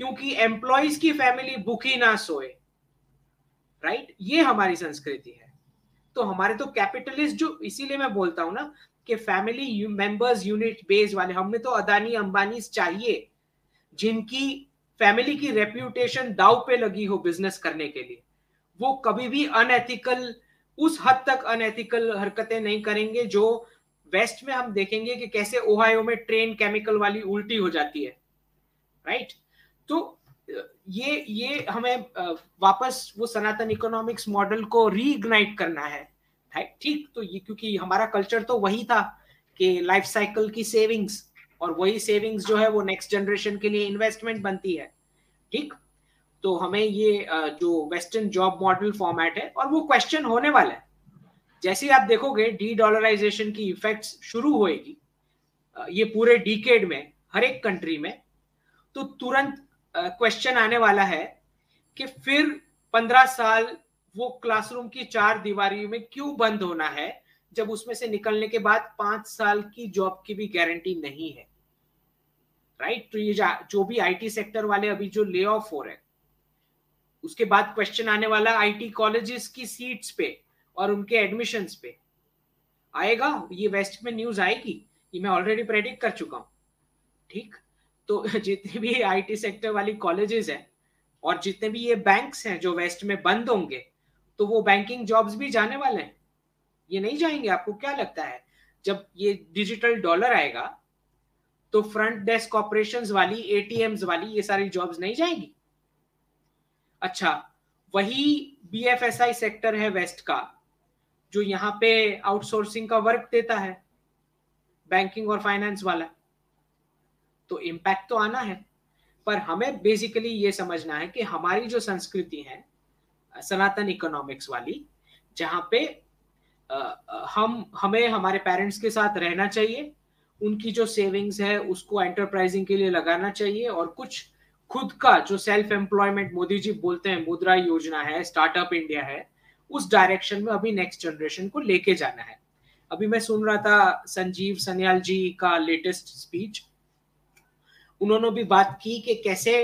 क्योंकि एम्प्लॉयज़ की फैमिली भूखी ना सोए राइट ये हमारी संस्कृति है। तो हमारे तो कैपिटलिस्ट जो, इसीलिए मैं बोलता हूँ ना, कि फैमिली मेंबर्स यूनिट बेस वाले हमें तो अदानी अंबानी चाहिए, जिनकी फैमिली की रेप्यूटेशन दाव पे लगी हो बिज़नेस करने के लिए। वो कभी भी अनएथिकल उस हद तक अनएथिकल हरकतें नहीं करेंगे जो वेस्ट में हम देखेंगे कि कैसे ओहायो में ट्रेन केमिकल वाली उल्टी हो जाती है राइट तो ये ये हमें वापस वो सनातन इकोनॉमिक्स मॉडल को रीइग्नाइट करना है ठीक तो ये क्योंकि हमारा कल्चर तो वही था कि लाइफ साइकिल की सेविंग्स और वही सेविंग्स जो है वो नेक्स्ट जनरेशन के लिए इन्वेस्टमेंट बनती है, ठीक? तो हमें ये जो वेस्टर्न जॉब मॉडल फॉर्मेट है और वो क्वेश्चन होने वाला है। जैसे आप देखोगे डी डॉलराइजेशन की इफेक्ट्स शुरू होएगी ये पूरे डीकेड में, हर एक कंट्री में तो तुरंत क्वेश्चन आने वाला है कि फिर पंद्रह साल वो क्लासरूम की चार दीवारी में क्यों बंद होना है, जब उसमें से निकलने के बाद पाँच साल की जॉब की भी गारंटी नहीं है राइट right? तो ये जो भी आईटी सेक्टर वाले अभी जो ले ऑफ़ हो रहे हैं, उसके बाद क्वेश्चन आने वाला आईटी कॉलेजेस की सीट्स पे और उनके एडमिशन पे। आएगा, ये वेस्ट में न्यूज़ आएगी, ये मैं ऑलरेडी प्रेडिक्ट कर चुका हूँ। ठीक? तो (laughs) जितने भी आईटी सेक्टर वाली कॉलेजेस हैं, और जितने भी ये बैंक्स हैं जो वेस्ट में बंद होंगे तो वो बैंकिंग जॉब्स भी जाने वाले हैं। ये नहीं जाएँगे, आपको क्या लगता है? जब ये डिजिटल डॉलर आएगा तो फ्रंट डेस्क ऑपरेशन वाली एटीएम्स वाली, ये सारी जॉब्स नहीं जाएँगी? अच्छा वही बीएफएसआई सेक्टर है वेस्ट का। जो यहाँ पे आउटसोर्सिंग का वर्क देता है बैंकिंग और फाइनेंस वाला। तो इम्पैक्ट तो आना है, पर हमें बेसिकली ये समझना है कि हमारी जो संस्कृति है, सनातन इकोनॉमिक्स वाली, जहाँ पे हम, हमें हमारे पेरेंट्स के साथ रहना चाहिए, उनकी जो सेविंग्स है, उसको एंटरप्राइजिंग के लिए लगाना चाहिए और कुछ खुद का जो सेल्फ एम्प्लॉयमेंट मोदी जी बोलते हैं, मुद्रा योजना है स्टार्टअप इंडिया है उस डायरेक्शन में अभी नेक्स्ट जनरेशन को लेके जाना है। अभी मैं सुन रहा था संजीव सन्याल जी का लेटेस्ट स्पीच उन्होंने भी बात की कि कैसे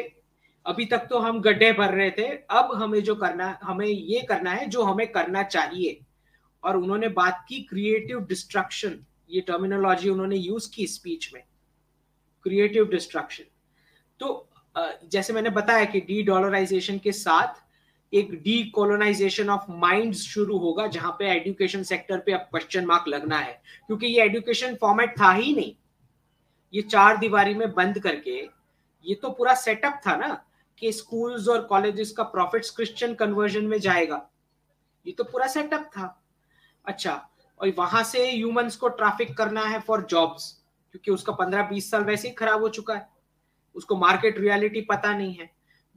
अभी तक तो हम गड्ढे भर रहे थे, अब हमें जो करना, हमें ये करना है जो हमें करना चाहिए। और उन्होंने बात की क्रिएटिव डिस्ट्रक्शन ये टर्मिनोलॉजी उन्होंने यूज़ की स्पीच में। क्रिएटिव डिस्ट्रक्शन तो जैसे मैंने बताया कि डी डॉलराइजेशन के साथ एक डी कोलोनाइजेशन ऑफ़ माइंड शुरू होगा, जहाँ पे एजुकेशन सेक्टर पे अब क्वेश्चन मार्क लगना है। क्योंकि ये एजुकेशन फॉर्मेट था ही नहीं। ये चार दीवारी में बंद करके, ये तो पूरा सेटअप था ना, कि स्कूल्स और कॉलेजेस का प्रॉफिट्स क्रिश्चियन कन्वर्जन में जाएगा। ये तो पूरा सेटअप था। अच्छा और वहाँ से ह्यूमंस को ट्रैफ़िक करना है फॉर जॉब्स क्योंकि उसका पंद्रह बीस साल वैसे ही खराब हो चुका है। उसको मार्केट रियलिटी पता नहीं है।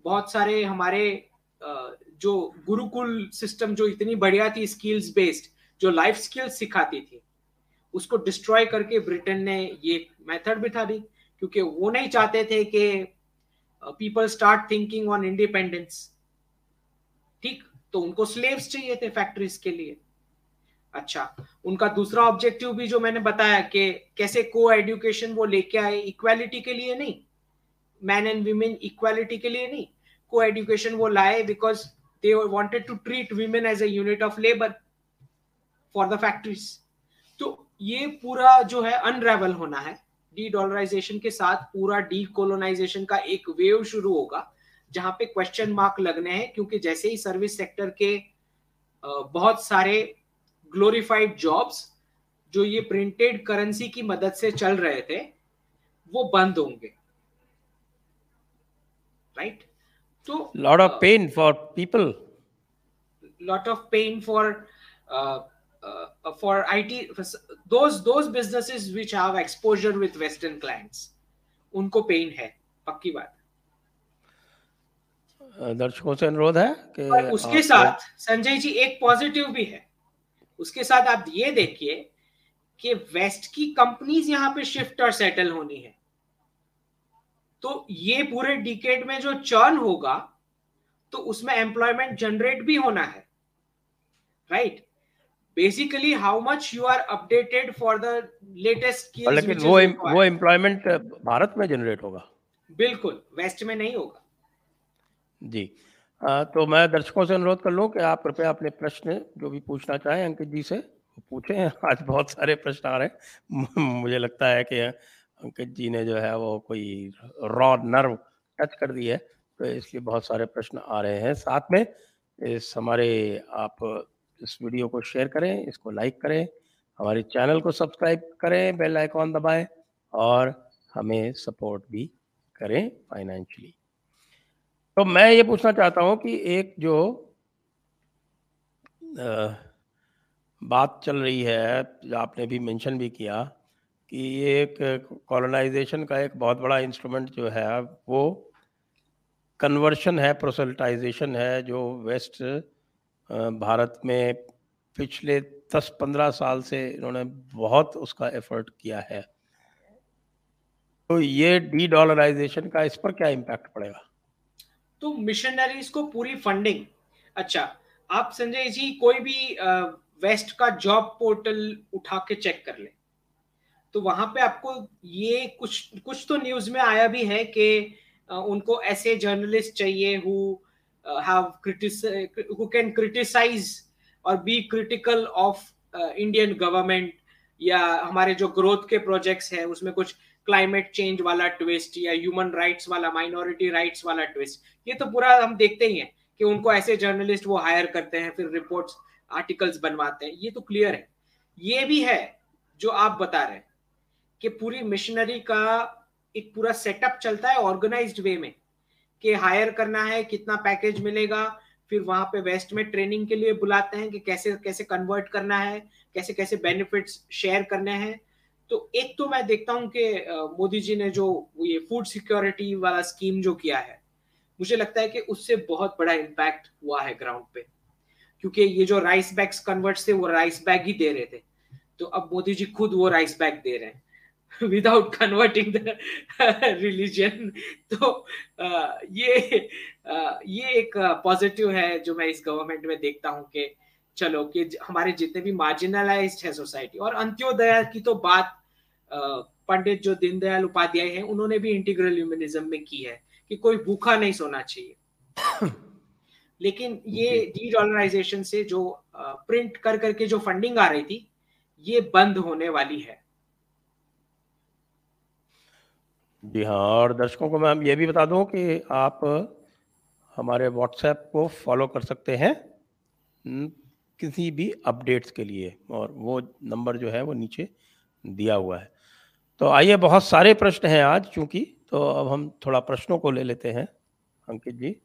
बहुत सारे हमारे जो गुरुकुल सिस्टम जो इतनी बढ़िया थी स्किल्स बेस्ड जो लाइफ स्किल्स सिखाती थी, उसको डिस्ट्रॉय करके ब्रिटेन ने ये मेथड बिठा दी, क्योंकि वो नहीं चाहते थे कि people start thinking on independence ठीक? तो उनको स्लेव्स चाहिए थे फैक्ट्रीज के लिए। अच्छा उनका दूसरा ऑब्जेक्टिव भी जो मैंने बताया कि कैसे को एडुकेशन वो लेके आए इक्वालिटी के लिए नहीं। मैन एंड वीमेन इक्वालिटी के लिए नहीं। को एजुकेशन वो लाए because they wanted to treat women as a unit of labour for the factories तो ये पूरा जो है अनरेवल होना है। डी डॉलराइजेशन के साथ पूरा डी कोलोनाइजेशन का एक वेव शुरू होगा, जहाँ पे क्वेश्चन मार्क लगने हैं, क्योंकि जैसे ही सर्विस सेक्टर के बहुत सारे ग्लोरीफाइड जॉब्स जो ये प्रिंटेड करेंसी की मदद से चल रहे थे, वो बंद होंगे। राइट तो lot of pain for people lot of pain for for IT those those businesses which have exposure with western clients उनको पेन है पक्की बात। दर्शकों से अनुरोध है कि उसके साथ संजय जी एक पॉजिटिव भी है। उसके साथ आप ये देखिए कि वेस्ट की कंपनीज़ यहाँ पे शिफ्ट और सेटल होनी है। तो ये पूरे डिकेड में जो चर्न होगा तो उसमें एम्प्लॉयमेंट जनरेट भी होना है right basically how much you are updated for the latest लेकिन वो वो एम्प्लॉयमेंट भारत में जनरेट होगा। बिल्कुल वेस्ट में नहीं होगा। जी। आ, तो मैं दर्शकों से अनुरोध कर लूँ कि आप कृपया अपने प्रश्न जो भी पूछना चाहें अंकित जी से पूछें। आज बहुत सारे प्रश्न आ रहे हैं। (laughs) मुझे लगता है कि अंकित जी ने जो है वो कोई रॉ नर्व टच कर दी है तो इसलिए बहुत सारे प्रश्न आ रहे हैं। साथ में इस हमारे आप इस वीडियो को शेयर करें इसको लाइक करें हमारे चैनल को सब्सक्राइब करें बेल आइकॉन दबाएँ और हमें सपोर्ट भी करें फाइनेंशियली। तो मैं ये पूछना चाहता हूँ कि एक जो आ, बात चल रही है आपने भी मेंशन भी किया कि ये एक कॉलोनाइजेशन का एक बहुत बड़ा इंस्ट्रूमेंट जो है, वो कन्वर्शन है प्रोसल्टाइजेशन है, जो वेस्ट भारत में पिछले 10-15 साल से इन्होंने बहुत उसका एफर्ट किया है। तो ये डी डॉलराइजेशन का इस पर क्या इम्पैक्ट पड़ेगा? तो मिशनरीज को पूरी फंडिंग अच्छा आप संजय जी कोई भी वेस्ट का जॉब पोर्टल उठा के चेक कर ले। तो वहाँ पे आपको ये कुछ कुछ तो न्यूज़ में आया भी है कि उनको ऐसे जर्नलिस्ट चाहिए who have who can criticise और be critical of Indian government या हमारे जो ग्रोथ के प्रोजेक्ट्स है, उसमें कुछ क्लाइमेट चेंज वाला ट्विस्ट या ह्यूमन राइट्स वाला माइनॉरिटी राइट्स वाला ट्विस्ट ये तो पूरा हम देखते ही हैं कि उनको ऐसे जर्नलिस्ट वो हायर करते हैं, फिर रिपोर्ट्स आर्टिकल्स बनवाते हैं, ये तो क्लियर है। ये भी है जो आप बता रहे हैं। कि पूरी मिशनरी का एक पूरा सेटअप चलता है ऑर्गेनाइज्ड वे में, कि हायर करना है, कितना पैकेज मिलेगा, फिर वहाँ पे वेस्ट में ट्रेनिंग के लिए बुलाते हैं कि कैसे कैसे कन्वर्ट करना है, कैसे कैसे बेनिफिट्स शेयर करने हैं। तो एक तो मैं देखता हूँ कि मोदी जी ने जो ये फ़ूड सिक्योरिटी वाला स्कीम जो किया है, मुझे लगता है कि उससे बहुत बड़ा इम्पैक्ट हुआ है ग्राउंड पे, क्योंकि ये जो राइस बैग्स कन्वर्ट थे, वो राइस बैग ही दे रहे थे। तो अब मोदी जी खुद वो राइस बैग दे रहे हैं। विदाउट कन्वर्टिंग रिलीजन तो ये ये एक पॉजिटिव है जो मैं इस गवर्नमेंट में देखता हूँ कि चलो कि हमारे जितने भी मार्जिनलाइज है सोसाइटी और अंत्योदय की तो बात पंडित जो दीनदयाल उपाध्याय हैं उन्होंने भी इंटीग्रल ह्यूमनिज्म में की है कि कोई भूखा नहीं सोना चाहिए। (coughs) लेकिन ये डी डॉलराइजेशन से जो प्रिंट कर करके जो फंडिंग आ रही थी ये बंद होने वाली है। जी हाँ और दर्शकों को मैं ये भी बता दूँ कि आप हमारे व्हाट्सएप को फॉलो कर सकते हैं किसी भी अपडेट्स के लिए, और वो नंबर जो है वो नीचे दिया हुआ है। तो आइए, बहुत सारे प्रश्न हैं आज, चूँकि तो अब हम थोड़ा प्रश्नों को ले लेते हैं। अंकित जी।